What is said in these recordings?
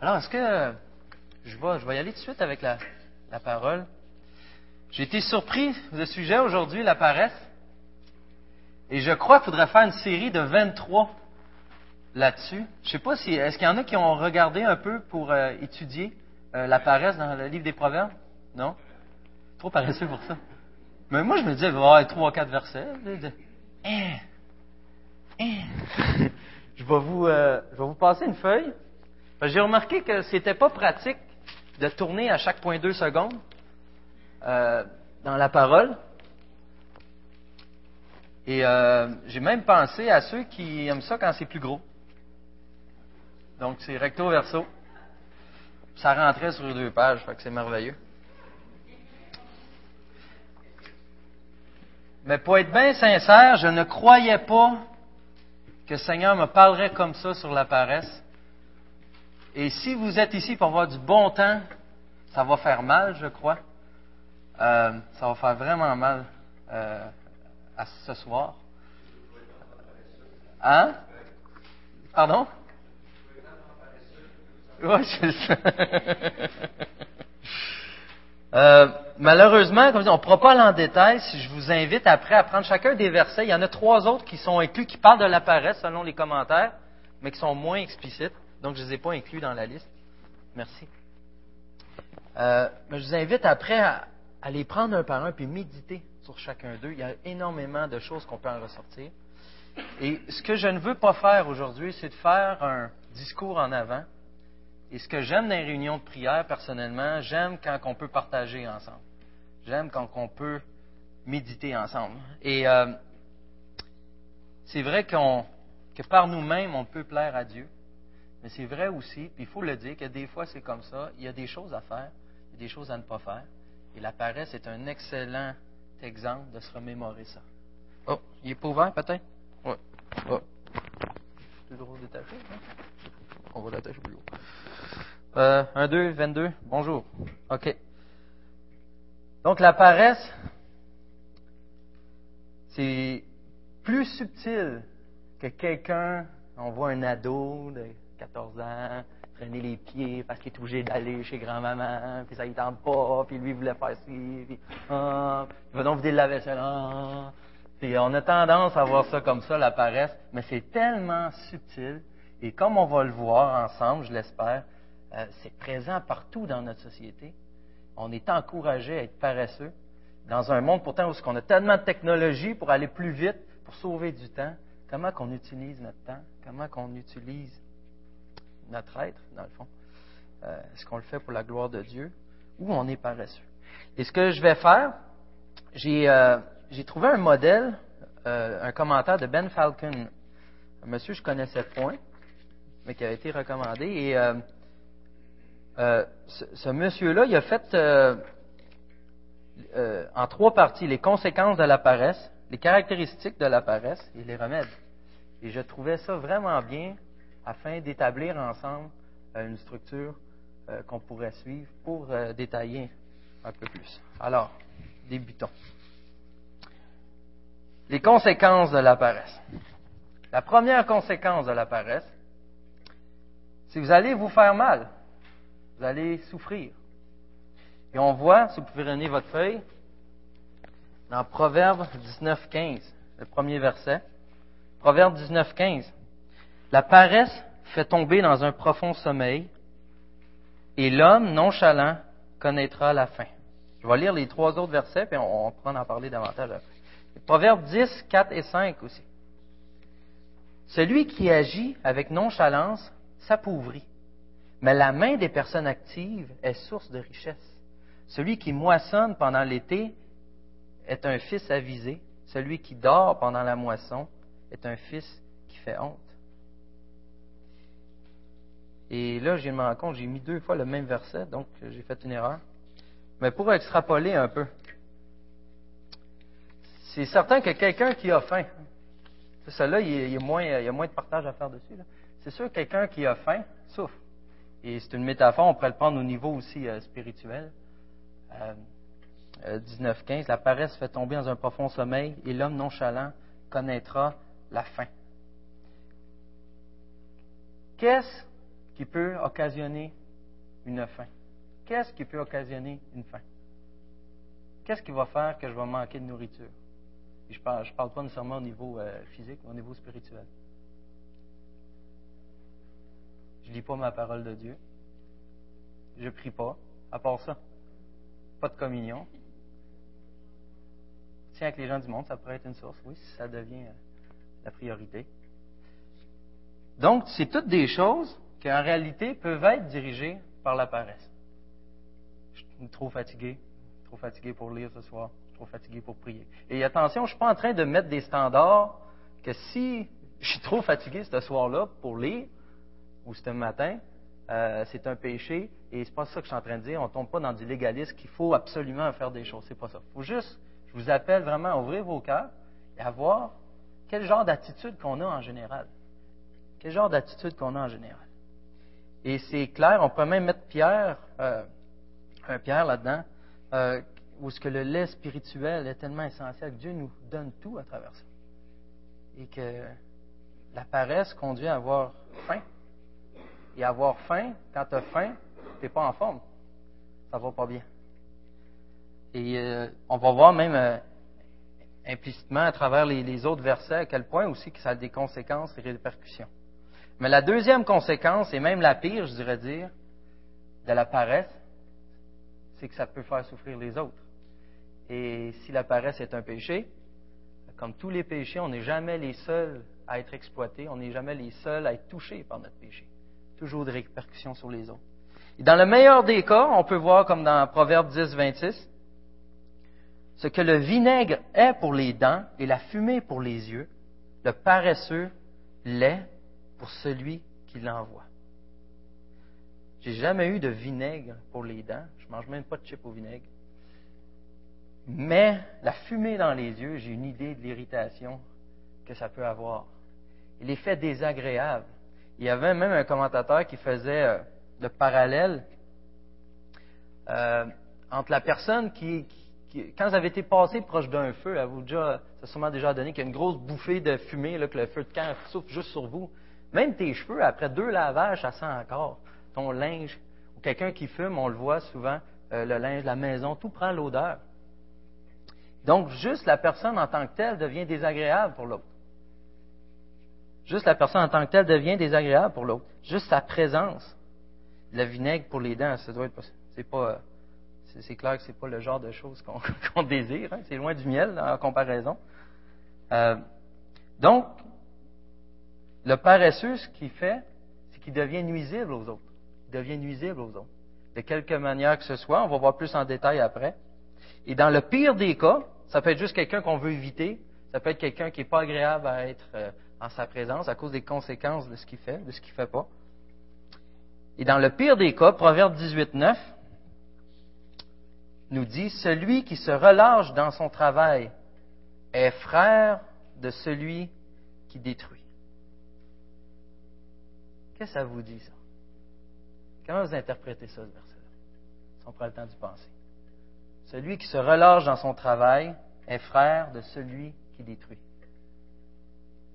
Alors, est-ce que je vais, je vais y aller tout de suite avec la, parole? J'ai été surpris de sujet aujourd'hui, la paresse. Et je crois qu'il faudrait faire une série de 23 là-dessus. Je sais pas si. Est-ce qu'il y en a qui ont regardé un peu pour euh, étudier euh, la paresse dans le livre des Proverbes? Non? Trop paresseux pour ça. Mais moi, je me disais, avoir trois quatre versets. Hein? Hein? je, vais vous, euh, je vais vous passer une feuille. J'ai remarqué que c'était pas pratique de tourner à chaque point deux secondes euh, dans la parole. Et euh, j'ai même pensé à ceux qui aiment ça quand c'est plus gros. Donc c'est recto verso. Ça rentrait sur deux pages, fait que c'est merveilleux. Mais pour être bien sincère, je ne croyais pas que le Seigneur me parlerait comme ça sur la paresse. Et si vous êtes ici pour avoir du bon temps, ça va faire mal, je crois. Euh, ça va faire vraiment mal euh, à ce soir. Hein? Pardon? Oui, c'est ça. euh, malheureusement, comme je dis, on ne pourra pas aller en détail. Si je vous invite après à prendre chacun des versets, il y en a trois autres qui sont inclus, qui parlent de la paresse selon les commentaires, mais qui sont moins explicites. Donc, je ne les ai pas inclus dans la liste. Merci. Euh, mais je vous invite après à, à, les prendre un par un puis méditer sur chacun d'eux. Il y a énormément de choses qu'on peut en ressortir. Et ce que je ne veux pas faire aujourd'hui, c'est de faire un discours en avant. Et ce que j'aime dans les réunions de prière, personnellement, j'aime quand on peut partager ensemble. J'aime quand on peut méditer ensemble. Et euh, c'est vrai que par nous-mêmes, on peut plaire à Dieu. Mais c'est vrai aussi, puis il faut le dire, que des fois c'est comme ça, il y a des choses à faire, il y a des choses à ne pas faire. Et la paresse est un excellent exemple de se remémorer ça. Oh, il est pas ouvert peut-être? Oui. Oh. Détaché, hein? On va l'attacher plus haut. Euh, 1, 2, 22, bonjour. OK. Donc la paresse, c'est plus subtil que quelqu'un, on voit un ado 14 ans, traîner les pieds parce qu'il est obligé d'aller chez grand-maman, puis ça ne tente pas, puis lui voulait faire ci, puis ah, il va donc vider la vaisselle. Ah. Puis on a tendance à voir ça comme ça, la paresse, mais c'est tellement subtil, et comme on va le voir ensemble, je l'espère, euh, c'est présent partout dans notre société. On est encouragé à être paresseux dans un monde pourtant où on a tellement de technologie pour aller plus vite, pour sauver du temps. Comment qu'on utilise notre temps? Comment qu'on utilise notre être, dans le fond. Euh, Est-ce qu'on le fait pour la gloire de Dieu ou on est paresseux? Et ce que je vais faire, j'ai euh, trouvé un modèle, euh, un commentaire de Ben Falcon, un monsieur que je connaissais point, mais qui a été recommandé. Et ce monsieur-là, il a fait en trois parties les conséquences de la paresse, les caractéristiques de la paresse et les remèdes. Et je trouvais ça vraiment bien afin d'établir ensemble une structure euh, qu'on pourrait suivre pour euh, détailler un peu plus. Alors, débutons. Les conséquences de la paresse. La première conséquence de la paresse, c'est que vous allez vous faire mal. Vous allez souffrir. Et on voit, si vous pouvez donner votre feuille, dans Proverbe 19, 15, le premier verset. Proverbe 19, 15. La paresse fait tomber dans un profond sommeil, et l'homme nonchalant connaîtra la fin. Je vais lire les trois autres versets, puis on, on pourra en parler davantage après. Proverbe 10, 4 et 5 aussi. Celui qui agit avec nonchalance s'appauvrit, mais la main des personnes actives est source de richesse. Celui qui moissonne pendant l'été est un fils avisé. Celui qui dort pendant la moisson est un fils qui fait honte. Et là, je me rends compte, j'ai mis deux fois le même verset, donc j'ai fait une erreur. Mais pour extrapoler un peu, c'est certain que quelqu'un qui a faim, ça là, il y, a moins, il y a moins de partage à faire dessus. C'est sûr que quelqu'un qui a faim souffre. Et c'est une métaphore, on pourrait le prendre au niveau aussi euh, spirituel. Euh, euh, 19.15, la paresse fait tomber dans un profond sommeil et l'homme nonchalant connaîtra la faim. Qu'est-ce qui peut occasionner une faim? Qu'est-ce qui peut occasionner une faim? Qu'est-ce qui va faire que je vais manquer de nourriture? je ne parle, pas nécessairement au niveau euh, physique, mais au niveau spirituel. Je lis pas ma parole de Dieu. Je prie pas. À part ça, pas de communion. Tiens, avec les gens du monde, ça pourrait être une source, oui, si ça devient euh, la priorité. Donc, c'est toutes des choses qui, en réalité, peuvent être dirigées par la paresse. Je suis trop fatigué, trop fatigué pour lire ce soir, trop fatigué pour prier. Et attention, je ne suis pas en train de mettre des standards que si je suis trop fatigué ce soir-là pour lire, ou ce matin, euh, c'est un péché, et c'est pas ça que je suis en train de dire. On tombe pas dans du légalisme qu'il faut absolument faire des choses. C'est pas ça. Il faut juste, je vous appelle vraiment à ouvrir vos cœurs et à voir quel genre d'attitude qu'on a en général. Quel genre d'attitude qu'on a en général. Et c'est clair, on peut même mettre Pierre, euh, un Pierre là-dedans, euh, où ce que le lait spirituel est tellement essentiel que Dieu nous donne tout à travers ça. Et que la paresse conduit à avoir faim. Et avoir faim, quand tu as faim, tu n'es pas en forme. Ça va pas bien. Et euh, on va voir même implicitement à travers les, autres versets à quel point aussi que ça a des conséquences et répercussions. Mais la deuxième conséquence, et même la pire, je dirais dire, de la paresse, c'est que ça peut faire souffrir les autres. Et si la paresse est un péché, comme tous les péchés, on n'est jamais les seuls à être exploités, on n'est jamais les seuls à être touchés par notre péché. Toujours des répercussions sur les autres. Et dans le meilleur des cas, on peut voir comme dans Proverbe 10, 26, ce que le vinaigre est pour les dents et la fumée pour les yeux, le paresseux l'est pour celui qui l'envoie. J'ai jamais eu de vinaigre pour les dents. Je mange même pas de chip au vinaigre. Mais la fumée dans les yeux, j'ai une idée de l'irritation que ça peut avoir. Et l'effet désagréable. Il y avait même un commentateur qui faisait euh, le parallèle euh, entre la personne qui, quand vous avez été passé proche d'un feu, vous déjà, ça a sûrement déjà donné qu'il y a une grosse bouffée de fumée, que le feu de camp souffle juste sur vous. Même tes cheveux, après deux lavages, ça sent encore. Ton linge, ou quelqu'un qui fume, on le voit souvent, euh, le linge, la maison, tout prend l'odeur. Donc, juste la personne en tant que telle devient désagréable pour l'autre. Juste la personne en tant que telle devient désagréable pour l'autre. Juste sa présence. Le vinaigre pour les dents, ça doit être c'est pas c'est clair que c'est pas le genre de choses qu'on désire. Hein. C'est loin du miel en comparaison. Euh, donc, le paresseux, ce qu'il fait, c'est qu'il devient nuisible aux autres. Il devient nuisible aux autres. De quelque manière que ce soit, on va voir plus en détail après. Et dans le pire des cas, ça peut être juste quelqu'un qu'on veut éviter. Ça peut être quelqu'un qui n'est pas agréable à être euh, en sa présence à cause des conséquences de ce qu'il fait, de ce qu'il ne fait pas. Et dans le pire des cas, Proverbe 18, 9 nous dit Celui qui se relâche dans son travail est frère de celui qui détruit. Qu'est-ce que ça vous dit, ça? Comment vous interprétez ça, ce verset-là? Si on prend le temps d'y penser. Celui qui se relâche dans son travail est frère de celui qui détruit.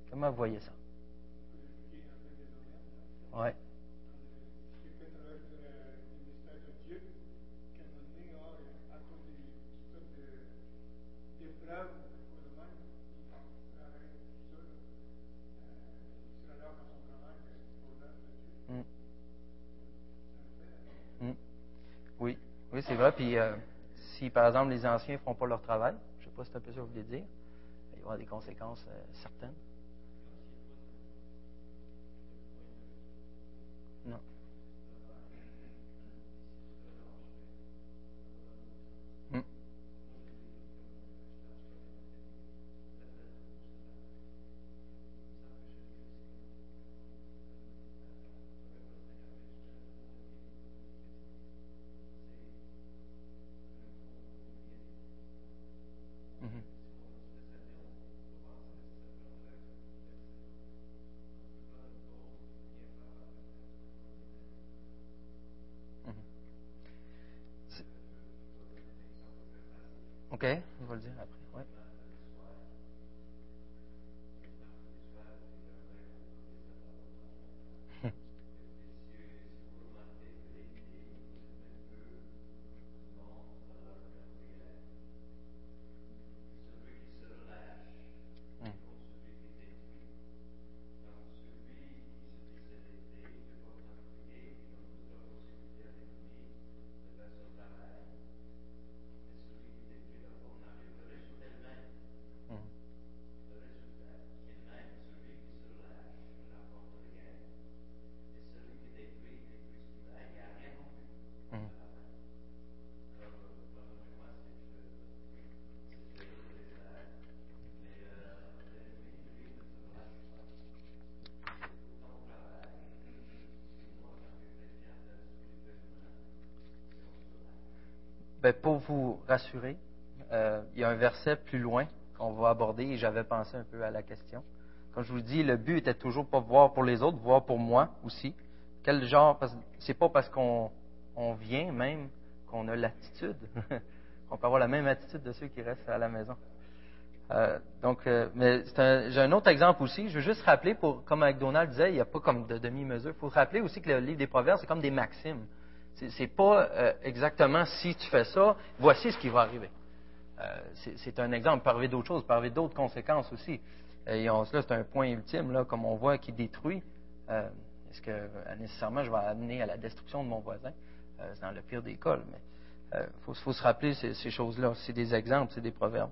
Comment vous voyez ça? Oui. Oui, oui, c'est vrai. Puis euh, si, par exemple, les anciens ne font pas leur travail, je ne sais pas si c'est un peu ça que vous voulez dire, il va y avoir des conséquences euh, certaines. OK, on va le dire après. Rassurer, euh, il y a un verset plus loin qu'on va aborder et j'avais pensé un peu à la question. Comme je vous dis, le but était toujours pas voir pour les autres, voir pour moi aussi. Quel genre C'est pas parce qu'on on vient même qu'on a l'attitude. on peut avoir la même attitude de ceux qui restent à la maison. Euh, donc, euh, mais j'ai un autre exemple aussi. Je veux juste rappeler, pour, comme avec Donald disait, il n'y a pas comme de demi-mesure. Il faut rappeler aussi que le livre des Proverbes, c'est comme des maximes. C'est pas euh, exactement si tu fais ça, voici ce qui va arriver. c'est un exemple. Arriver d'autres choses, arriver d'autres conséquences aussi. Et là, c'est un point ultime, là, comme on voit, qui détruit. Est-ce que nécessairement je vais amener à la destruction de mon voisin? c'est dans le pire des cas. Mais il faut, se rappeler ces, choses-là. C'est des exemples, c'est des proverbes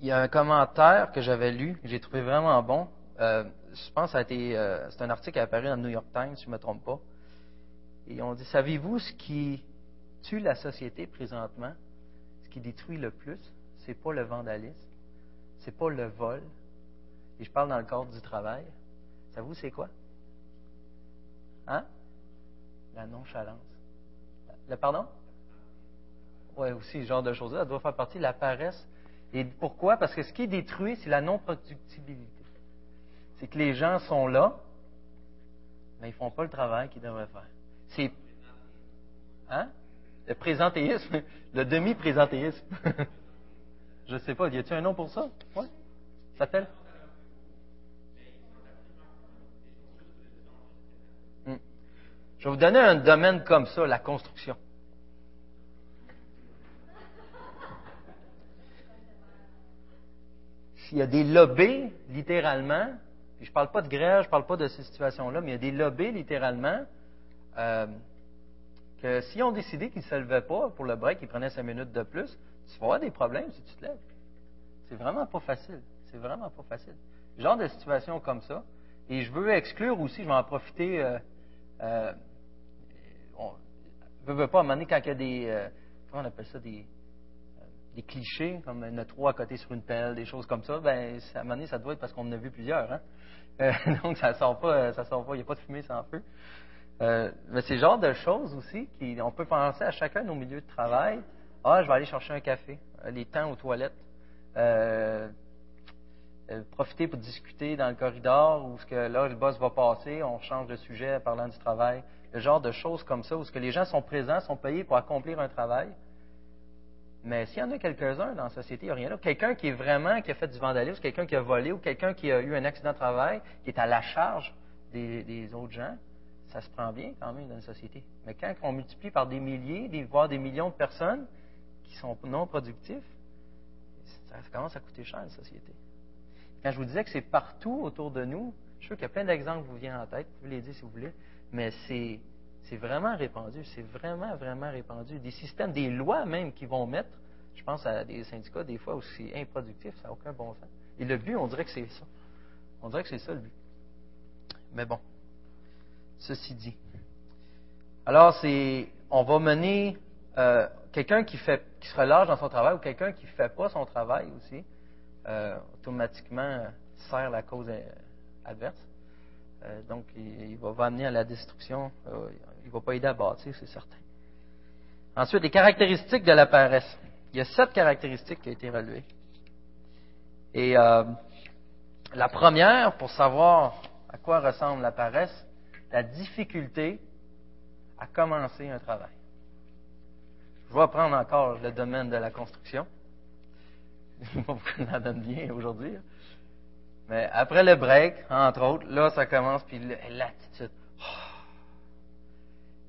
il y a un commentaire que j'avais lu, que j'ai trouvé vraiment bon. Euh, je pense que euh, c'est un article qui a apparu dans le New York Times, si je ne me trompe pas. Et on dit, savez-vous ce qui tue la société présentement, ce qui détruit le plus, c'est pas le vandalisme, c'est pas le vol. Et je parle dans le cadre du travail. Savez-vous c'est quoi? Hein? La nonchalance. Le pardon? Oui, aussi, ce genre de choses-là, doit faire partie de la paresse et pourquoi? Parce que ce qui détruit, c'est la non-productibilité. C'est que les gens sont là, mais ils ne font pas le travail qu'ils devraient faire. C'est. Hein? Le présentéisme, le demi-présentéisme. Je ne sais pas, y a-t-il un nom pour ça? Ça s'appelle? Hmm. Je vais vous donner un domaine comme ça, la construction. s'il y a des lobbies, littéralement, puis je ne parle pas de grève, je ne parle pas de ces situations-là, mais il y a des lobbies, littéralement, euh, que si on décidé qu'ils ne se levaient pas pour le break, qu'ils prenaient cinq minutes de plus, tu vas avoir des problèmes si tu te lèves. C'est vraiment pas facile. C'est vraiment pas facile. Genre de situation comme ça. Et je veux exclure aussi, je vais en profiter. Euh, euh, on ne veut pas, à un moment donné, quand il y a des. Euh, on appelle ça Des des clichés, comme une trois à côté sur une pelle, des choses comme ça, ben, à un moment donné, ça doit être parce qu'on en a vu plusieurs. Hein? Euh, donc, ça sort pas, ça sort pas, il n'y a pas de fumée sans feu. Euh, mais c'est le genre de choses aussi qu'on peut penser à chacun nos milieux de travail. Ah, je vais aller chercher un café, euh, les temps aux toilettes. profiter pour discuter dans le corridor où ce que là le boss va passer, on change de sujet parlant du travail, le genre de choses comme ça où ce que les gens sont présents, sont payés pour accomplir un travail, mais s'il y en a quelques-uns dans la société, il n'y a rien là. Quelqu'un qui est vraiment, qui a fait du vandalisme, quelqu'un qui a volé ou quelqu'un qui a eu un accident de travail, qui est à la charge des, autres gens, ça se prend bien quand même dans une société. Mais quand on multiplie par des milliers, voire des millions de personnes qui sont non productifs, ça commence à coûter cher à une société. Quand je vous disais que c'est partout autour de nous, je suis sûr qu'il y a plein d'exemples qui vous viennent en tête, vous pouvez les dire si vous voulez, mais c'est c'est vraiment répandu, c'est vraiment, vraiment répandu. Des systèmes, des lois même qui vont mettre, je pense à des syndicats des fois aussi improductifs, ça n'a aucun bon sens. Et le but, on dirait que c'est ça. On dirait que c'est ça le but. Mais bon, ceci dit. Alors, c'est, on va mener euh, quelqu'un qui fait, qui se relâche dans son travail ou quelqu'un qui ne fait pas son travail aussi, euh, automatiquement sert la cause euh, adverse. donc, il, va, amener à la destruction il ne va pas aider à bâtir, c'est certain. Ensuite, les caractéristiques de la paresse. Il y a sept caractéristiques qui ont été relevées. Et euh, la première, pour savoir à quoi ressemble la paresse, la difficulté à commencer un travail. Je vais prendre encore le domaine de la construction. Je ça donne bien aujourd'hui. Mais après le break, entre autres, là, ça commence, puis l'attitude. Oh,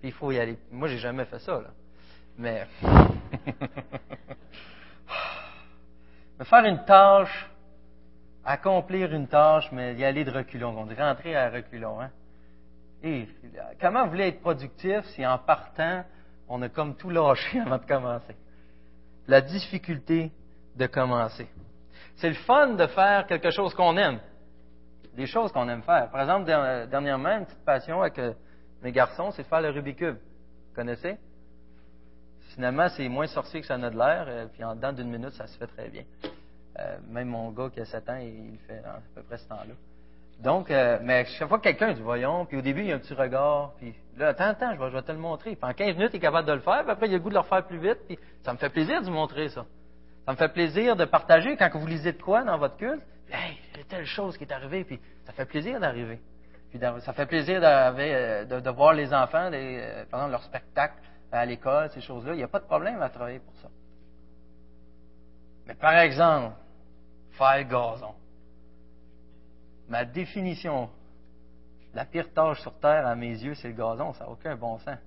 il faut y aller. Moi, j'ai jamais fait ça, là. Mais. mais faire une tâche, accomplir une tâche, mais y aller de reculons. On dit rentrer à reculons, hein. Et comment vous voulez être productif si en partant, on a comme tout lâché avant de commencer? La difficulté de commencer. C'est le fun de faire quelque chose qu'on aime. Des choses qu'on aime faire. Par exemple, dernièrement, une petite passion avec euh, mes garçons, c'est de faire le Rubik's Cube. Vous connaissez? Finalement, c'est moins sorcier que ça n'a de l'air, euh, puis en dedans d'une minute, ça se fait très bien. Euh, même mon gars qui a 7 ans, il fait à peu près ce temps-là. Donc, euh, mais chaque fois que quelqu'un dit voyons, puis au début, il y a un petit regard, puis là, attends, attends, je vais, je vais te le montrer. Puis en 15 minutes, il est capable de le faire, puis après, il a le goût de le refaire plus vite, puis ça me fait plaisir de vous montrer ça. Ça me fait plaisir de partager quand vous lisez de quoi dans votre culte. Hey, y a telle chose qui est arrivée, puis ça fait plaisir d'arriver. Puis ça fait plaisir euh, de, voir les enfants, des, euh, par exemple, leur spectacle à l'école, ces choses-là. Il n'y a pas de problème à travailler pour ça. Mais par exemple, faire gazon ma définition, la pire tâche sur Terre à mes yeux, c'est le gazon. Ça n'a aucun bon sens.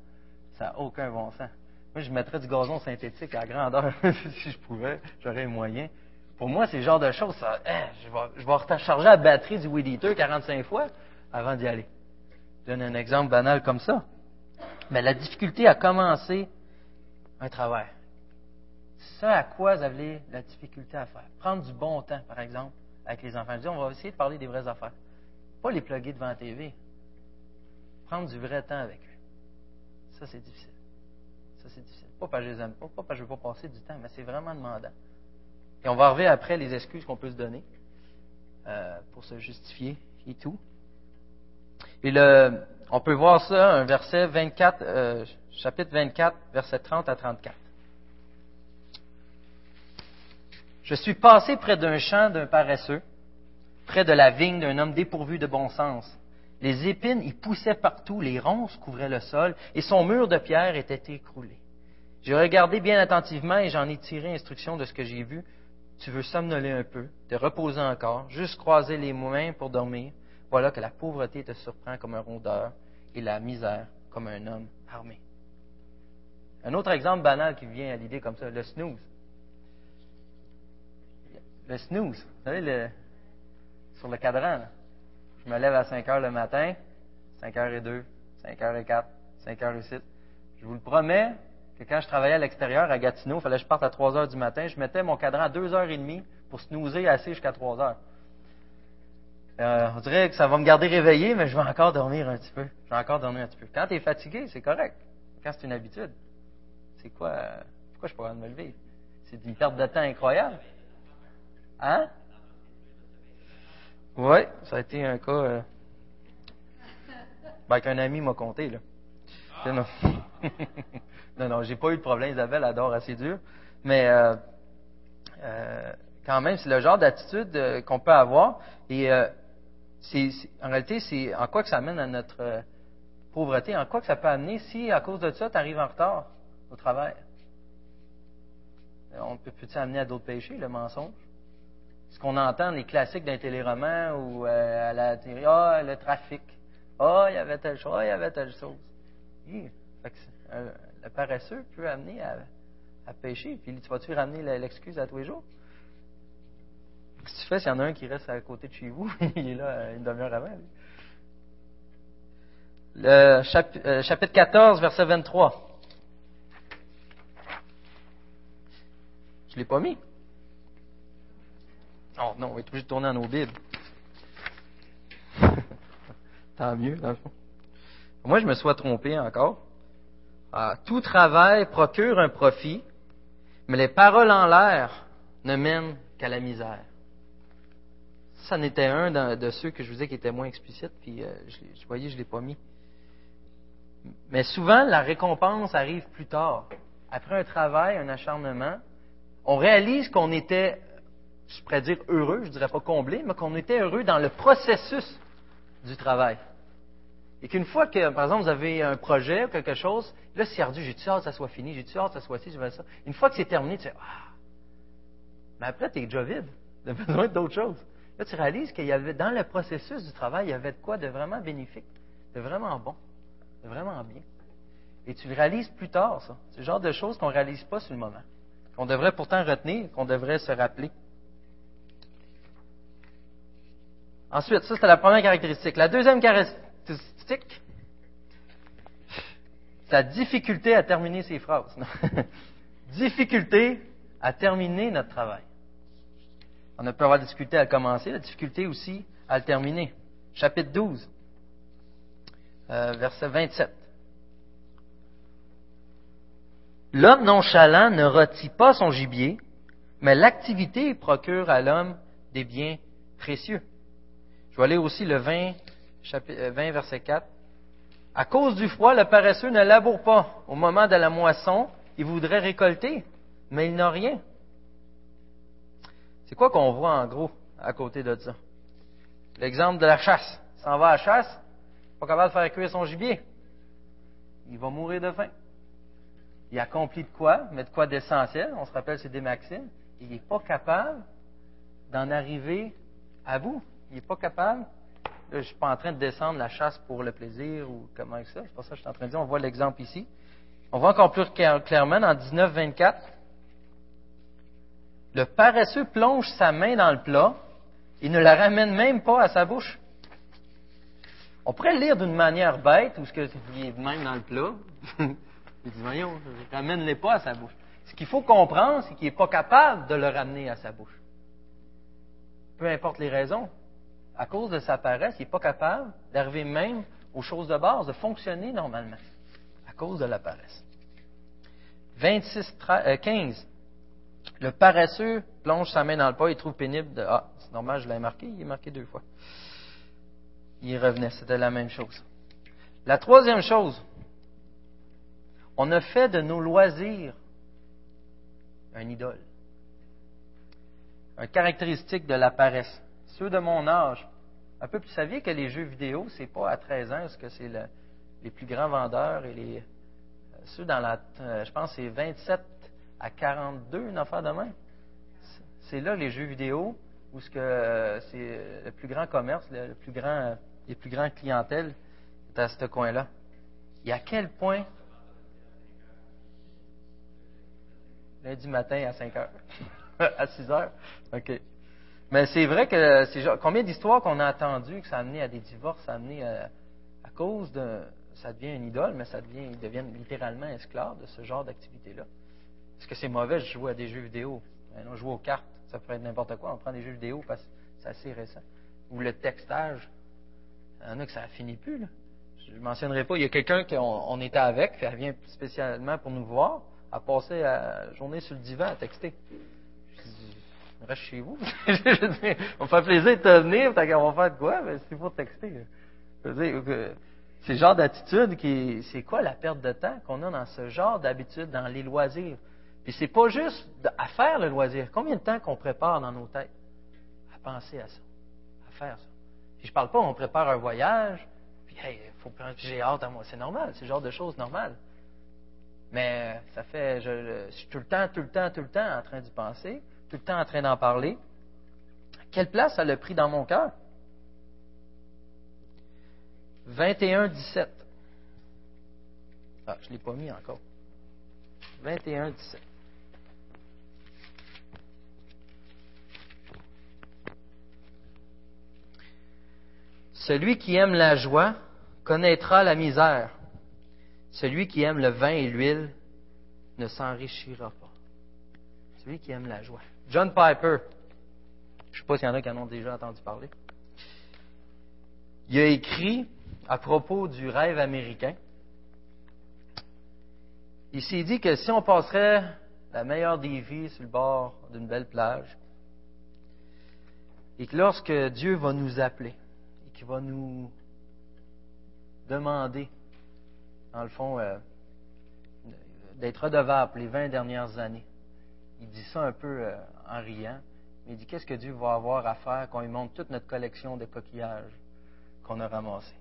Ça n'a aucun bon sens. Moi, je mettrais du gazon synthétique à grandeur si je pouvais. J'aurais les moyens. Pour moi, c'est le genre de choses, hein, je, vais, recharger la batterie du Weed Eater 45 fois avant d'y aller. Je donne un exemple banal comme ça. Mais la difficulté à commencer un travail. Ça à quoi vous avez la difficulté à faire. Prendre du bon temps, par exemple avec les enfants. Je dis, on va essayer de parler des vraies affaires. Pas les plugger devant la TV. Prendre du vrai temps avec eux. Ça, c'est difficile. Ça, c'est difficile. Pas parce que je les aime pas, pas parce que je veux pas passer du temps, mais c'est vraiment demandant. Et on va revenir après les excuses qu'on peut se donner euh, pour se justifier et tout. Et le, on peut voir ça, un verset 24, euh, chapitre 24, verset 30 à 34. Je suis passé près d'un champ d'un paresseux, près de la vigne d'un homme dépourvu de bon sens. Les épines y poussaient partout, les ronces couvraient le sol, et son mur de pierre était écroulé. J'ai regardé bien attentivement et j'en ai tiré instruction de ce que j'ai vu. Tu veux somnoler un peu, te reposer encore, juste croiser les mains pour dormir. Voilà que la pauvreté te surprend comme un rondeur et la misère comme un homme armé. Un autre exemple banal qui vient à l'idée comme ça, le snooze le snooze. Vous savez, le, sur le cadran. Je me lève à 5 heures le matin, 5 h et 2, 5 h et 4, 5 h et 6. Je vous le promets que quand je travaillais à l'extérieur, à Gatineau, il fallait que je parte à 3 heures du matin, je mettais mon cadran à 2 h et demie pour snoozer assez jusqu'à 3 heures. Euh, on dirait que ça va me garder réveillé, mais je vais encore dormir un petit peu. Je vais encore dormir un petit peu. Quand tu es fatigué, c'est correct. Quand c'est une habitude, c'est quoi? pourquoi je pourrais me lever? C'est une perte de temps incroyable. Hein? Oui, ça a été un cas euh, ben, qu'un ami m'a conté. Là. Non, non, non j'ai pas eu de problème. Isabelle adore assez dur. Mais euh, euh, quand même, c'est le genre d'attitude qu'on peut avoir. Et c'est, en réalité, c'est en quoi que ça amène à notre pauvreté, en quoi que ça peut amener si, à cause de ça, tu arrives en retard au travail? On peut peut-être amener à d'autres péchés, le mensonge? Ce qu'on entend, les classiques d'un téléroman ou euh, à la télé, ah, le trafic, ah, il y avait telle chose, ah, il y avait telle chose. Euh, le paresseux peut amener à, à pécher. Puis tu vas-tu ramener l'excuse à tous les jours? Qu'est-ce que tu fais s'il y en a un qui reste à côté de chez vous? il est là euh, une demi-heure avant. Le chapitre 14, verset 23. Je ne l'ai pas mis. Oh non, on va être obligé de tourner à nos Bibles. Tant mieux, dans le fond. Moi, je me suis trompé encore. Ah, tout travail procure un profit, mais les paroles en l'air ne mènent qu'à la misère. Ça n'était un de ceux que je vous disais qui était moins explicite, puis euh, je, je voyais, je ne l'ai pas mis. Mais souvent, la récompense arrive plus tard. Après un travail, un acharnement, on réalise qu'on était je pourrais dire heureux, je ne dirais pas comblé, mais qu'on était heureux dans le processus du travail. Et qu'une fois que, par exemple, vous avez un projet ou quelque chose, là, c'est ardu, j'ai-tu hâte que ça soit fini, j'ai-tu hâte que ça soit ci, veux ça. Une fois que c'est terminé, tu sais, ah! Mais après, tu es déjà vide. Tu as besoin d'autre chose. Là, tu réalises qu'il y avait, dans le processus du travail, il y avait de quoi de vraiment bénéfique, de vraiment bon, de vraiment bien. Et tu le réalises plus tard, ça. C'est le genre de choses qu'on ne réalise pas sur le moment. Qu'on devrait pourtant retenir, qu'on devrait se rappeler. Ensuite, ça, c'est la première caractéristique. La deuxième caractéristique, sa difficulté à terminer ses phrases. difficulté à terminer notre travail. On a pu avoir difficulté à le commencer, la difficulté aussi à le terminer. Chapitre 12, euh, verset 27. L'homme nonchalant ne rôtit pas son gibier, mais l'activité procure à l'homme des biens précieux. Je vais aller aussi le 20, chapitre, 20 verset 4. À cause du froid, le paresseux ne laboure pas. Au moment de la moisson, il voudrait récolter, mais il n'a rien. C'est quoi qu'on voit en gros à côté de ça? L'exemple de la chasse. Il s'en va à la chasse, pas capable de faire cuire son gibier. Il va mourir de faim. Il accomplit de quoi, mais de quoi d'essentiel? On se rappelle, c'est des maximes. Il n'est pas capable d'en arriver à bout. Il n'est pas capable. je ne suis pas en train de descendre la chasse pour le plaisir ou comment ça. C'est pas ça que je suis en train de dire. On voit l'exemple ici. On voit encore plus clairement dans 19-24. Le paresseux plonge sa main dans le plat. Il ne la ramène même pas à sa bouche. On pourrait le lire d'une manière bête, ou ce que il est même dans le plat. il dit, voyons, ramène-les pas à sa bouche. Ce qu'il faut comprendre, c'est qu'il n'est pas capable de le ramener à sa bouche. Peu importe les raisons. À cause de sa paresse, il n'est pas capable d'arriver même aux choses de base, de fonctionner normalement. À cause de la paresse. 26, 15. Le paresseux plonge sa main dans le pas et trouve pénible de. Ah, c'est normal, je l'ai marqué, il est marqué deux fois. Il revenait, c'était la même chose. La troisième chose, on a fait de nos loisirs un idole. Une caractéristique de la paresse. Ceux de mon âge, un peu, plus saviez que les jeux vidéo, c'est pas à 13 ans, parce que c'est les plus grands vendeurs et les, ceux dans la, euh, je pense, c'est 27 à 42, une affaire de main. C'est là les jeux vidéo où ce que euh, c'est le plus grand commerce, le, plus grand, les plus grandes clientèles, c'est à ce coin-là. Et à quel point? Lundi matin à 5 heures, à 6 heures, ok. Mais c'est vrai que combien d'histoires qu'on a entendues que ça a amené à des divorces, ça a amené à, à cause de ça devient une idole, mais ça devient, ils deviennent littéralement esclaves de ce genre d'activité-là. Est-ce que c'est mauvais de jouer à des jeux vidéo? Ben on joue aux cartes, ça pourrait être n'importe quoi. On prend des jeux vidéo parce que c'est assez récent. Ou le textage. Il y en a que ça finit plus. Là. Je ne mentionnerai pas. Il y a quelqu'un qu'on était avec, elle vient spécialement pour nous voir, a passé la journée sur le divan à texter. Je dis, reste chez vous. on fait plaisir de te venir, t'as qu'à va faire de quoi? Mais c'est pour texter. C'est le genre d'attitude qui, c'est quoi la perte de temps qu'on a dans ce genre d'habitude, dans les loisirs? Puis c'est pas juste à faire le loisir. Combien de temps qu'on prépare dans nos têtes à penser à ça, à faire ça? Puis je parle pas, on prépare un voyage, puis hey, faut j'ai hâte à moi. C'est normal, c'est le genre de choses normales. Mais ça fait, je, suis tout le temps, tout le temps, tout le temps en train d'y penser, tout le temps en train d'en parler. Quelle place ça a pris dans mon cœur? 21, 17. Ah, je ne l'ai pas mis encore. 21, 17. Celui qui aime la joie connaîtra la misère. Celui qui aime le vin et l'huile ne s'enrichira pas. Celui qui aime la joie. John Piper, je ne sais pas s'il y en a qui en ont déjà entendu parler. Il a écrit à propos du rêve américain. Il s'est dit que si on passerait la meilleure des vies sur le bord d'une belle plage, et que lorsque Dieu va nous appeler, qui va nous demander, dans le fond, euh, d'être redevable les 20 dernières années. Il dit ça un peu euh, en riant, mais il dit qu'est-ce que Dieu va avoir à faire quand il monte toute notre collection de coquillages qu'on a ramassés?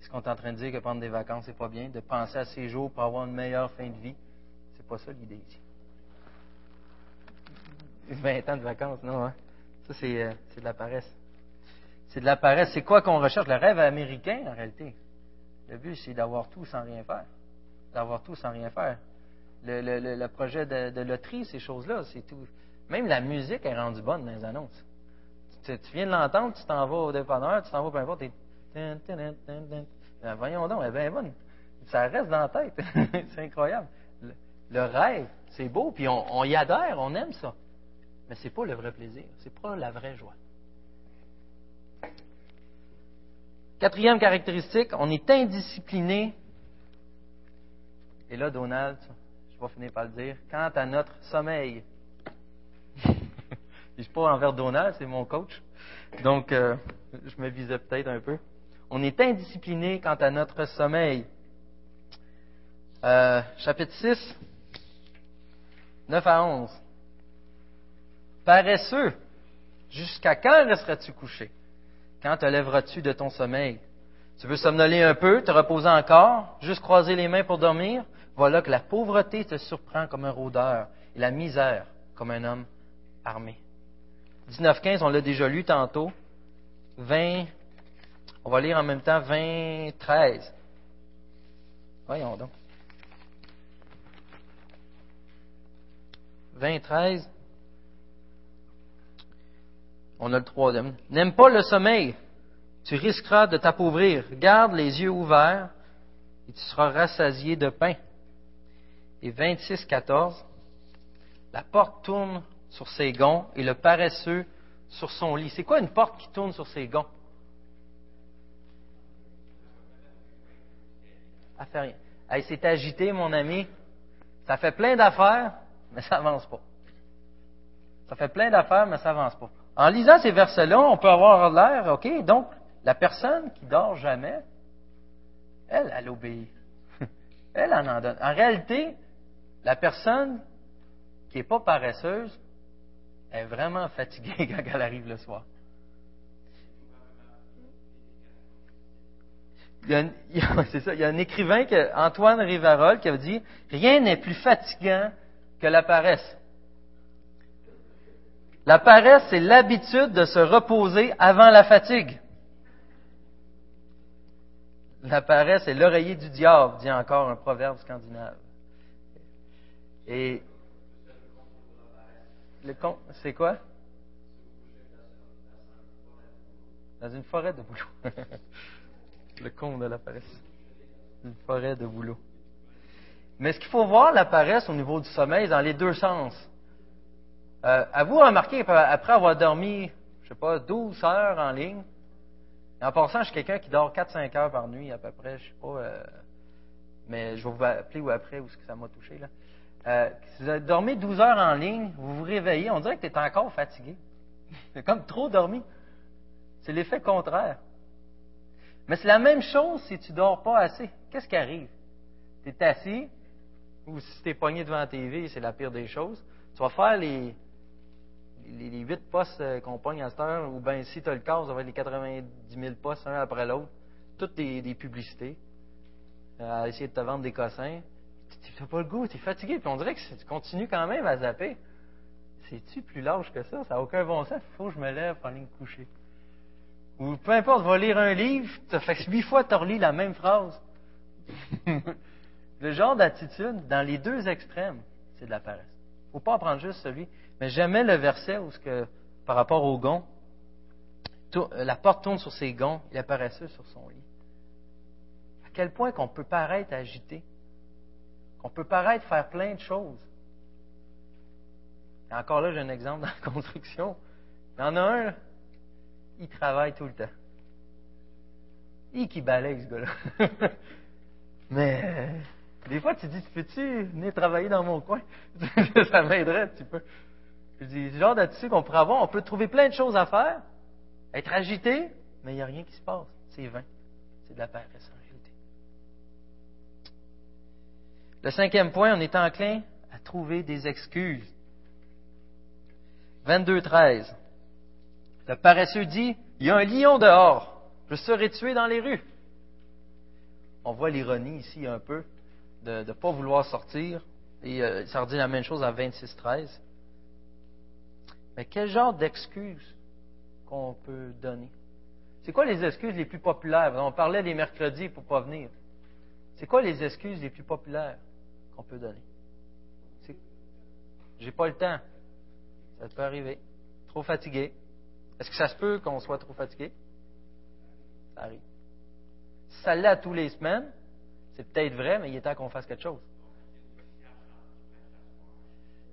Est-ce qu'on est en train de dire que prendre des vacances, c'est pas bien? De penser à ces jours pour avoir une meilleure fin de vie? C'est pas ça l'idée ici. 20 ans de vacances, non, hein? Ça, c'est, euh, c'est de la paresse. C'est de la paresse. C'est quoi qu'on recherche? Le rêve américain, en réalité. Le but, c'est d'avoir tout sans rien faire. D'avoir tout sans rien faire. Le, projet de, loterie, ces choses-là, c'est tout. Même la musique est rendue bonne dans les annonces. Tu, viens de l'entendre, tu t'en vas au dépanneur, tu t'en vas peu importe, ben, voyons donc, elle est bien bonne. Ça reste dans la tête. c'est incroyable. Le, rêve, c'est beau, puis on, on, y adhère, on aime ça. Mais c'est pas le vrai plaisir, c'est pas la vraie joie. Quatrième caractéristique, on est indiscipliné. Et là, Donald, je vais finir par le dire, quant à notre sommeil. je ne suis pas envers Donald, c'est mon coach. Donc, euh, je me visais peut-être un peu. On est indiscipliné quant à notre sommeil. Euh, chapitre 6, 9 à 11. Paresseux, jusqu'à quand resteras-tu couché? Quand te lèveras-tu de ton sommeil? Tu veux somnoler un peu, te reposer encore, juste croiser les mains pour dormir? Voilà que la pauvreté te surprend comme un rôdeur et la misère comme un homme armé. 19-15, on l'a déjà lu tantôt. 20, on va lire en même temps 20, 13. Voyons donc. 20, 13. On a le troisième. N'aime pas le sommeil. Tu risqueras de t'appauvrir. Garde les yeux ouverts et tu seras rassasié de pain. Et 26, 14. La porte tourne sur ses gonds et le paresseux sur son lit. C'est quoi une porte qui tourne sur ses gonds? Elle fait rien. Elle s'est agitée, mon ami. Ça fait plein d'affaires, mais ça avance pas. Ça fait plein d'affaires, mais ça avance pas. En lisant ces versets-là, on peut avoir l'air, OK, donc la personne qui dort jamais, elle, elle obéit. Elle en en donne. En réalité, la personne qui n'est pas paresseuse est vraiment fatiguée quand elle arrive le soir. Il y, a un, écrivain, Antoine Rivarol, qui a dit Rien n'est plus fatigant que la paresse. La paresse, c'est l'habitude de se reposer avant la fatigue. La paresse est l'oreiller du diable, dit encore un proverbe scandinave. Et le con, c'est quoi? Dans une forêt de boulot. le con de la paresse. Une forêt de boulot. Mais ce qu'il faut voir la paresse au niveau du sommeil dans les deux sens. Euh, à vous remarquer, après avoir dormi, je sais pas, 12 heures en ligne, en passant, je suis quelqu'un qui dort 4-5 heures par nuit à peu près, je sais pas, euh, mais je vais vous appeler ou après où ce que ça m'a touché là. Euh, si vous dormi 12 heures en ligne, vous vous réveillez, on dirait que tu es encore fatigué. C'est comme trop dormi. C'est l'effet contraire. Mais c'est la même chose si tu dors pas assez. Qu'est-ce qui arrive? Tu es assis, ou si tu es pogné devant la TV, c'est la pire des choses. Tu vas faire les, les, huit postes euh, qu'on pogne à cette heure, ou bien si tu as le cas, ça va être les 90 000 postes un après l'autre. Toutes des, publicités. Euh, essayer de te vendre des cossins. Tu n'as pas le goût, tu es fatigué, puis on dirait que tu continues quand même à zapper. C'est-tu plus large que ça? Ça n'a aucun bon sens. Il faut que je me lève pour aller me coucher. Ou peu importe, va lire un livre, as fait huit fois tu relis la même phrase. le genre d'attitude, dans les deux extrêmes, c'est de la paresse. Il ne faut pas en prendre juste celui. Mais jamais le verset où que, par rapport au gond, la porte tourne sur ses gonds, il apparaît sur son lit. À quel point qu'on peut paraître agité, qu'on peut paraître faire plein de choses. Encore là, j'ai un exemple dans la construction. Il y en a un, il travaille tout le temps. Il qui balaye, ce gars-là. Mais des fois, tu dis, peux-tu venir travailler dans mon coin? Ça m'aiderait un petit peu. Je dis, ce genre d'attitude qu'on pourrait avoir, on peut trouver plein de choses à faire, être agité, mais il n'y a rien qui se passe. C'est vain. C'est de la paresse en réalité. Le cinquième point, on est enclin à trouver des excuses. 22-13. Le paresseux dit, il y a un lion dehors, je serai tué dans les rues. On voit l'ironie ici un peu de ne pas vouloir sortir. Et euh, ça redit la même chose à 26-13. Mais quel genre d'excuses qu'on peut donner? C'est quoi les excuses les plus populaires? On parlait des mercredis pour ne pas venir. C'est quoi les excuses les plus populaires? Peut donner? J'ai pas le temps. Ça peut arriver. Trop fatigué. Est-ce que ça se peut qu'on soit trop fatigué? Ça arrive. Ça l'est tous les semaines, c'est peut-être vrai, mais il est temps qu'on fasse quelque chose.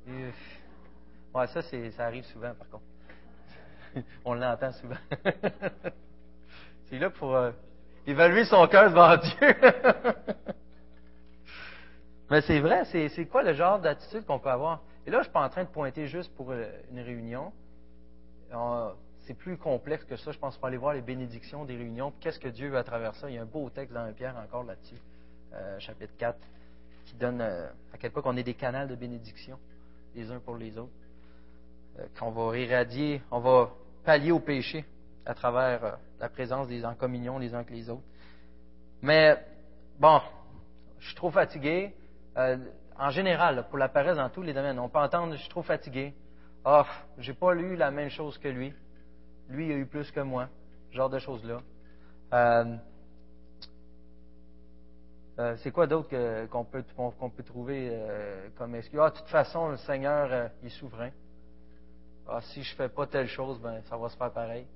Ouais, ça, ça arrive souvent, par contre. On l'entend souvent. c'est là pour euh, évaluer son cœur devant Dieu. Mais c'est vrai, c'est quoi le genre d'attitude qu'on peut avoir? Et là, je ne suis pas en train de pointer juste pour euh, une réunion. c'est plus complexe que ça. Je pense faut aller voir les bénédictions des réunions. Qu'est-ce que Dieu veut à travers ça? Il y a un beau texte dans Pierre encore là-dessus, euh, chapitre 4, qui donne euh, à quel point on est des canaux de bénédiction les uns pour les autres. Euh, qu'on va irradier, on va pallier au péché à travers la présence des en communion les uns avec les autres. Mais bon, je suis trop fatigué. En général, pour la paresse dans tous les domaines, on peut entendre je suis trop fatigué. Ah, j'ai pas lu la même chose que lui. Lui, il a eu plus que moi. Ce genre de choses-là. Euh, euh, c'est quoi d'autre qu'on peut, trouver euh, comme excuse? Ah, de toute façon, le Seigneur est souverain. Ah, si je fais pas telle chose, ben ça va se faire pareil.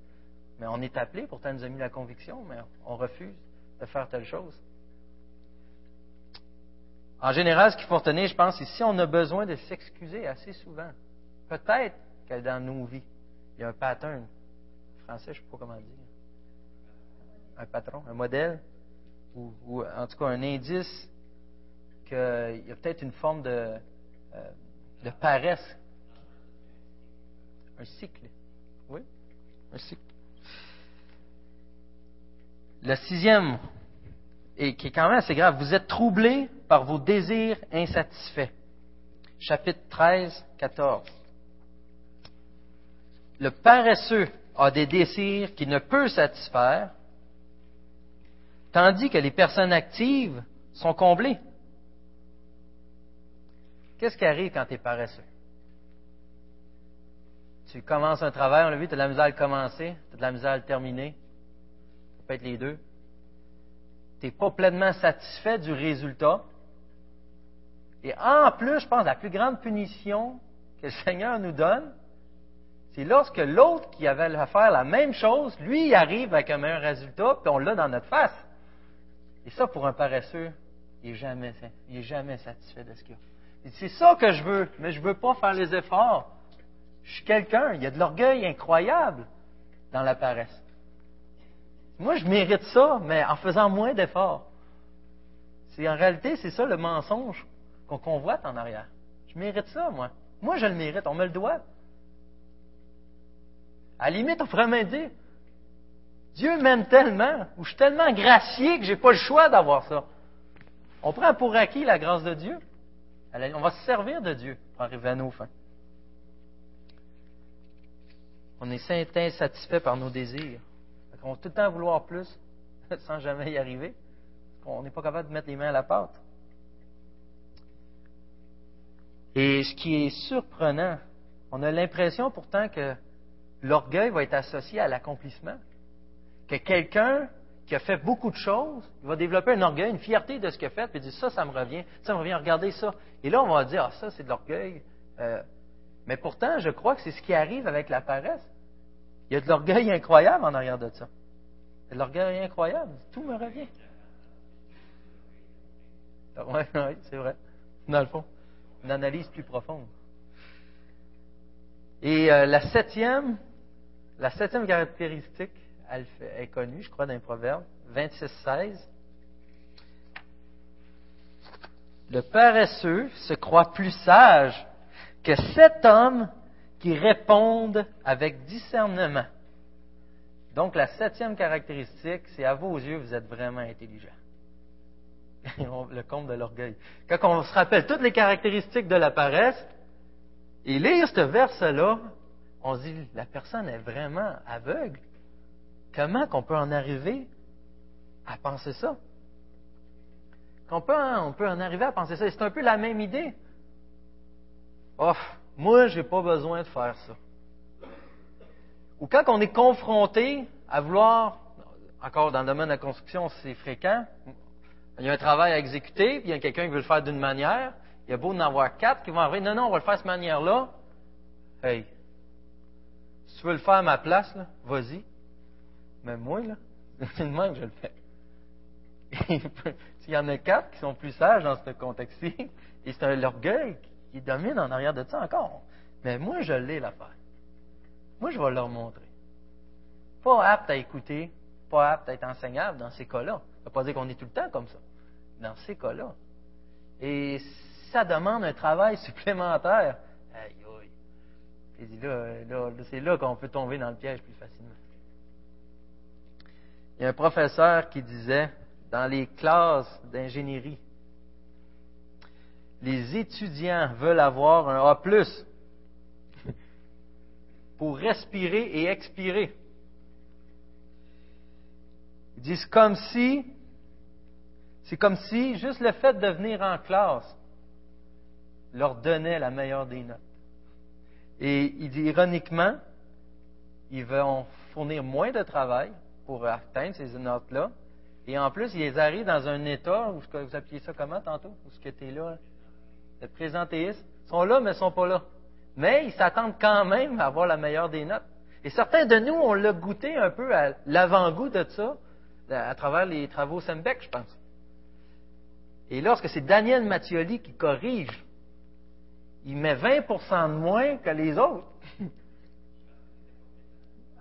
Mais on est appelé, pourtant il nous a mis la conviction, mais on refuse de faire telle chose. En général, ce qu'il faut retenir, je pense, si on a besoin de s'excuser assez souvent, peut-être que dans nos vies, il y a un pattern. En français, je ne sais pas comment dire. Un patron, un modèle, ou, en tout cas un indice qu'il y a peut-être une forme de, euh, de paresse. Un cycle. Oui, un cycle. Le sixième, et qui est quand même assez grave, vous êtes troublés par vos désirs insatisfaits. Chapitre 13, 14 le paresseux a des désirs qu'il ne peut satisfaire, tandis que les personnes actives sont comblées. Qu'est-ce qui arrive quand tu es paresseux? Tu commences un travail, on l'a vu, tu as de la misère à le commencer, tu as de la misère à le terminer. Ça peut être les deux. Tu n'es pas pleinement satisfait du résultat. Et en plus, je pense, la plus grande punition que le Seigneur nous donne, c'est lorsque l'autre qui avait à faire la même chose, lui, il arrive avec un meilleur résultat, puis on l'a dans notre face. Et ça, pour un paresseux, il n'est jamais, jamais satisfait de ce qu'il a. C'est ça que je veux, mais je ne veux pas faire les efforts. Je suis quelqu'un, il y a de l'orgueil incroyable dans la paresse. Moi, je mérite ça, mais en faisant moins d'efforts. C'est en réalité, c'est ça le mensonge qu'on convoite en arrière. Je mérite ça, moi. Moi, je le mérite, on me le doit. À la limite, on pourrait même dire Dieu m'aime tellement, ou je suis tellement gracié que je n'ai pas le choix d'avoir ça. On prend pour acquis la grâce de Dieu. On va se servir de Dieu pour arriver à nos fins. On est insatisfait par nos désirs. On va tout le temps vouloir plus sans jamais y arriver. On n'est pas capable de mettre les mains à la pâte. Et ce qui est surprenant, on a l'impression pourtant que l'orgueil va être associé à l'accomplissement. Que quelqu'un qui a fait beaucoup de choses, va développer un orgueil, une fierté de ce qu'il a fait, puis dit ça, ça me revient, ça me revient, regardez ça. Et là, on va dire, ah, ça, c'est de l'orgueil. Euh, mais pourtant, je crois que c'est ce qui arrive avec la paresse. Il y a de l'orgueil incroyable en arrière de ça. Il y a de l'orgueil incroyable. Tout me revient. Oui, oui, c'est vrai. Dans le fond, une analyse plus profonde. Et euh, la septième, la septième caractéristique, est connue, je crois, dans les Proverbes, 26-16. Le paresseux se croit plus sage que sept hommes qui répondent avec discernement. Donc, la septième caractéristique, c'est à vos yeux, vous êtes vraiment intelligent. le compte de l'orgueil. Quand on se rappelle toutes les caractéristiques de la paresse, et lire ce verset-là, on se dit, la personne est vraiment aveugle. Comment qu'on peut en arriver à penser ça? Qu'on peut, on peut en arriver à penser ça? C'est un peu la même idée. Oh, moi, j'ai pas besoin de faire ça. Ou quand on est confronté à vouloir, encore dans le domaine de la construction, c'est fréquent, il y a un travail à exécuter, puis il y a quelqu'un qui veut le faire d'une manière, il y a beau en avoir quatre qui vont arriver, non, non, on va le faire de cette manière-là. Hey, si tu veux le faire à ma place, vas-y. Mais moi, là, c'est de que je le fais. S'il y en a quatre qui sont plus sages dans ce contexte-ci, et c'est l'orgueil qui domine en arrière de ça encore. Mais moi, je l'ai l'affaire. Moi, je vais leur montrer. Pas apte à écouter, pas apte à être enseignable dans ces cas-là. Ça ne veut pas dire qu'on est tout le temps comme ça. Dans ces cas-là. Et ça demande un travail supplémentaire Il dit là, là, c'est là qu'on peut tomber dans le piège plus facilement. Il y a un professeur qui disait, dans les classes d'ingénierie, les étudiants veulent avoir un A pour respirer et expirer. Ils disent comme si, c'est comme si juste le fait de venir en classe leur donnait la meilleure des notes. Et il dit ironiquement, ils vont fournir moins de travail pour atteindre ces notes-là. Et en plus, ils arrivent dans un état, où vous appuyez ça comment tantôt? Où ce que tu es là? Le présentéiste. Ils sont là, mais ne sont pas là. Mais ils s'attendent quand même à avoir la meilleure des notes. Et certains de nous, on l'a goûté un peu à l'avant-goût de ça, à travers les travaux Sembeck, je pense. Et lorsque c'est Daniel Mattioli qui corrige, il met 20% de moins que les autres.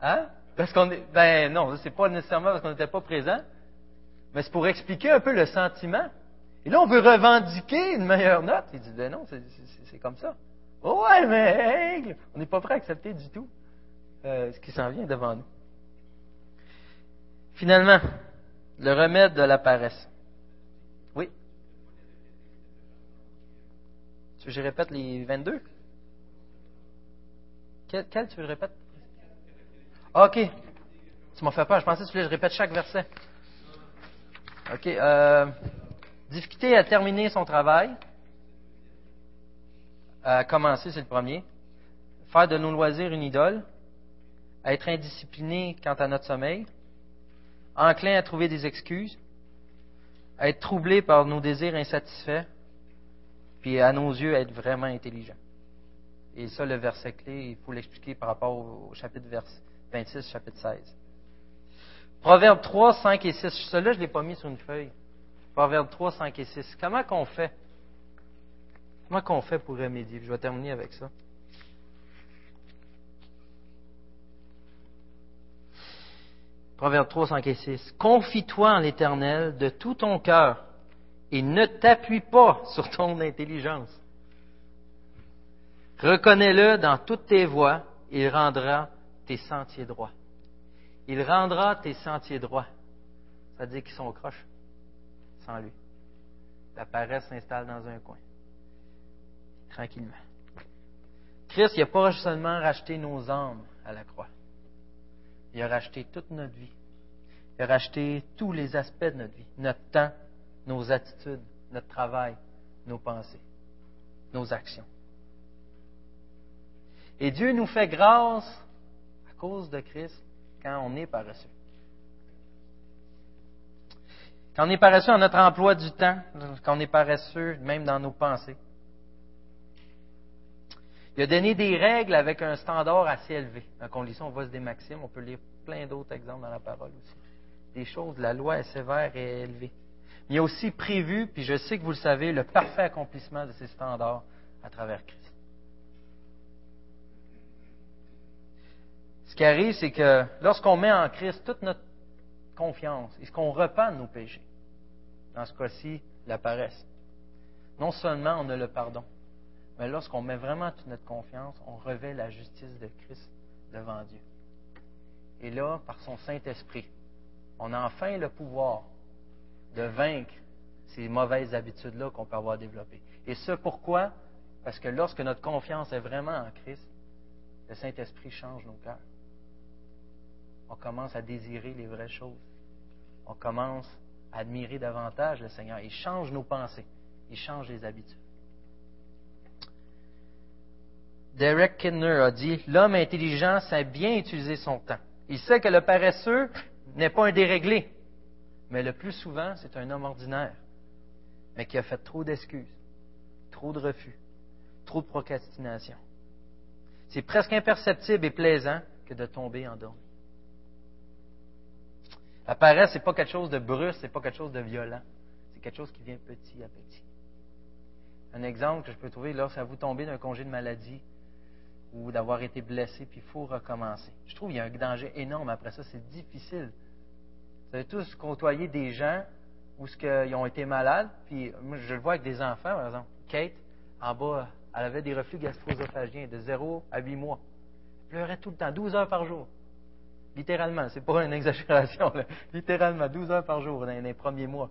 Hein? Parce qu'on est, ben non, c'est pas nécessairement parce qu'on n'était pas présent, mais c'est pour expliquer un peu le sentiment. Et là, on veut revendiquer une meilleure note. Il dit, ben non, c'est comme ça. Oh ouais, mais on n'est pas prêt à accepter du tout euh, ce qui s'en vient devant nous. Finalement, le remède de la paresse. Oui. Tu veux que je répète les 22? Quel, quel tu veux que je répète? OK. Tu m'as fait peur. Je pensais que tu voulais que je répète chaque verset. OK. Euh, difficulté à terminer son travail. À commencer, c'est le premier. Faire de nos loisirs une idole. être indiscipliné quant à notre sommeil. Enclin à trouver des excuses. être troublé par nos désirs insatisfaits. Puis à nos yeux, être vraiment intelligent. Et ça, le verset clé, il faut l'expliquer par rapport au chapitre verset 26, chapitre 16. Proverbe 3, 5 et 6. Celui-là, je ne l'ai pas mis sur une feuille. Proverbe 3, 5 et 6. Comment qu'on fait? Comment qu'on fait pour remédier? Je vais terminer avec ça. Proverbe 3, 5 et 6. Confie-toi en l'Éternel de tout ton cœur et ne t'appuie pas sur ton intelligence. Reconnais-le dans toutes tes voies, il rendra tes sentiers droits. Il rendra tes sentiers droits. Ça veut dire qu'ils sont croches sans lui. La paresse s'installe dans un coin. Tranquillement. Christ, il n'a pas seulement racheté nos âmes à la croix. Il a racheté toute notre vie. Il a racheté tous les aspects de notre vie. Notre temps, nos attitudes, notre travail, nos pensées, nos actions. Et Dieu nous fait grâce cause de Christ quand on est paresseux. Quand on est paresseux dans notre emploi du temps, quand on est paresseux même dans nos pensées. Il a donné des règles avec un standard assez élevé. Quand on lit ça, on voit des maximes. On peut lire plein d'autres exemples dans la parole aussi. Des choses, la loi est sévère et élevée. Mais il a aussi prévu, puis je sais que vous le savez, le parfait accomplissement de ces standards à travers Christ. Ce qui arrive, c'est que lorsqu'on met en Christ toute notre confiance et ce qu'on repent de nos péchés, dans ce cas-ci, la paresse, non seulement on a le pardon, mais lorsqu'on met vraiment toute notre confiance, on revêt la justice de Christ devant Dieu. Et là, par son Saint-Esprit, on a enfin le pouvoir de vaincre ces mauvaises habitudes-là qu'on peut avoir développées. Et ce, pourquoi? Parce que lorsque notre confiance est vraiment en Christ, le Saint-Esprit change nos cœurs on commence à désirer les vraies choses. On commence à admirer davantage le Seigneur. Il change nos pensées. Il change les habitudes. Derek Kidner a dit L'homme intelligent sait bien utiliser son temps. Il sait que le paresseux n'est pas un déréglé, mais le plus souvent, c'est un homme ordinaire, mais qui a fait trop d'excuses, trop de refus, trop de procrastination. C'est presque imperceptible et plaisant que de tomber en dormi. La paresse, ce n'est pas quelque chose de brusque, ce n'est pas quelque chose de violent. C'est quelque chose qui vient petit à petit. Un exemple que je peux trouver, lorsque vous tombez d'un congé de maladie ou d'avoir été blessé, puis il faut recommencer. Je trouve qu'il y a un danger énorme après ça. C'est difficile. Vous avez tous côtoyé des gens où ils ont été malades, puis je le vois avec des enfants, par exemple. Kate, en bas, elle avait des reflux gastro-œsophagiens de 0 à 8 mois. Elle pleurait tout le temps, 12 heures par jour. Littéralement, c'est pas une exagération. Littéralement, 12 heures par jour dans les premiers mois.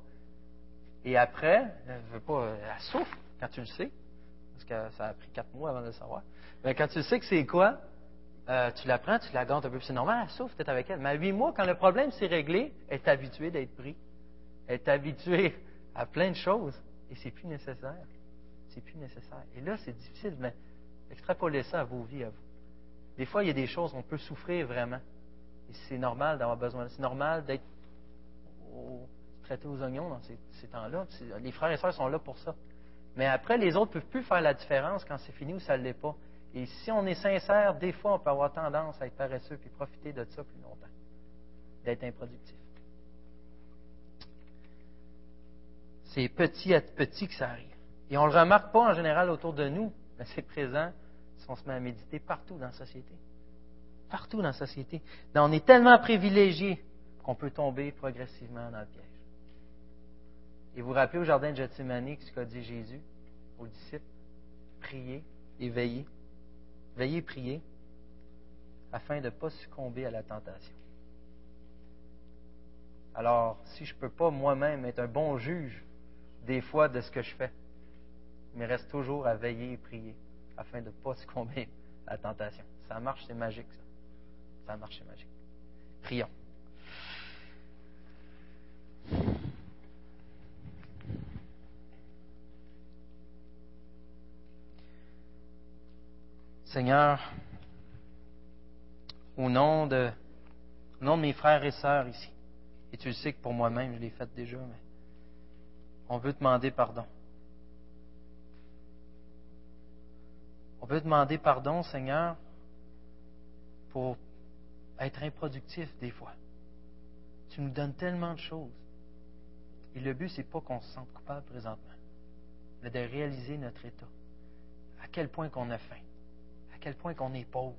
Et après, elle, veut pas, elle souffre quand tu le sais, parce que ça a pris 4 mois avant de le savoir. Mais quand tu sais que c'est quoi, euh, tu la prends, tu la gantes un peu, c'est normal, elle souffre, tu es avec elle. Mais à 8 mois, quand le problème s'est réglé, elle est habituée d'être pris. Elle est habituée à plein de choses, et c'est plus nécessaire. C'est plus nécessaire. Et là, c'est difficile, mais extrapoler ça à vos vies, à vous. Des fois, il y a des choses où on peut souffrir vraiment. Et c'est normal d'avoir besoin. C'est normal d'être traité aux oignons dans ces, temps-là. Les frères et sœurs sont là pour ça. Mais après, les autres ne peuvent plus faire la différence quand c'est fini ou ça ne l'est pas. Et si on est sincère, des fois, on peut avoir tendance à être paresseux puis profiter de ça plus longtemps, d'être improductif. C'est petit à petit que ça arrive. Et on ne le remarque pas en général autour de nous, mais c'est présent si on se met à méditer partout dans la société. Partout dans la société. on est tellement privilégié qu'on peut tomber progressivement dans le piège. Et vous vous rappelez au jardin de Gethsemane ce qu'a dit Jésus aux disciples? Priez et veillez. Veillez priez afin de ne pas succomber à la tentation. Alors, si je ne peux pas moi-même être un bon juge des fois de ce que je fais, mais reste toujours à veiller et prier afin de ne pas succomber à la tentation. Ça marche, c'est magique, ça. C'est magique. Prions. Seigneur, au nom de, au nom de mes frères et sœurs ici, et tu le sais que pour moi-même, je l'ai fait déjà, mais on veut demander pardon. On veut demander pardon, Seigneur, pour être improductif des fois. Tu nous donnes tellement de choses. Et le but, c'est pas qu'on se sente coupable présentement, mais de réaliser notre état. À quel point qu'on a faim, à quel point qu'on est pauvre,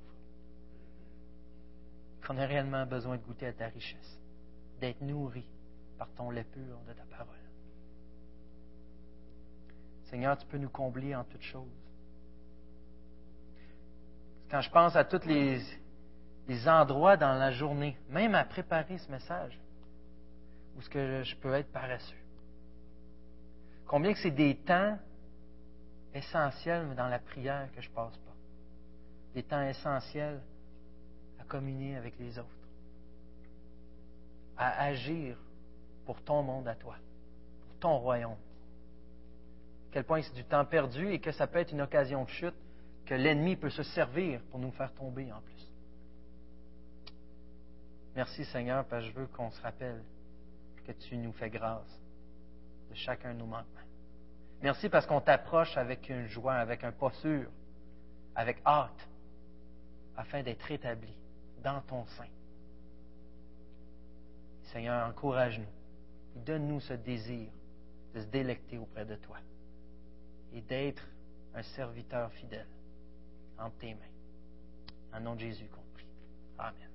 qu'on a réellement besoin de goûter à ta richesse, d'être nourri par ton lait pur de ta parole. Seigneur, tu peux nous combler en toutes choses. Quand je pense à tous les, endroits dans la journée, même à préparer ce message, où ce que je peux être paresseux. Combien que c'est des temps essentiels dans la prière que je ne passe pas. Des temps essentiels à communier avec les autres. À agir pour ton monde à toi, pour ton royaume. quel point c'est du temps perdu et que ça peut être une occasion de chute que l'ennemi peut se servir pour nous faire tomber en plus. Merci Seigneur, parce que je veux qu'on se rappelle que tu nous fais grâce de chacun de nos manquements. Merci parce qu'on t'approche avec une joie, avec un pas sûr, avec hâte, afin d'être établi dans ton sein. Seigneur, encourage-nous. Donne-nous ce désir de se délecter auprès de toi et d'être un serviteur fidèle entre tes mains. En nom de Jésus compris. Amen.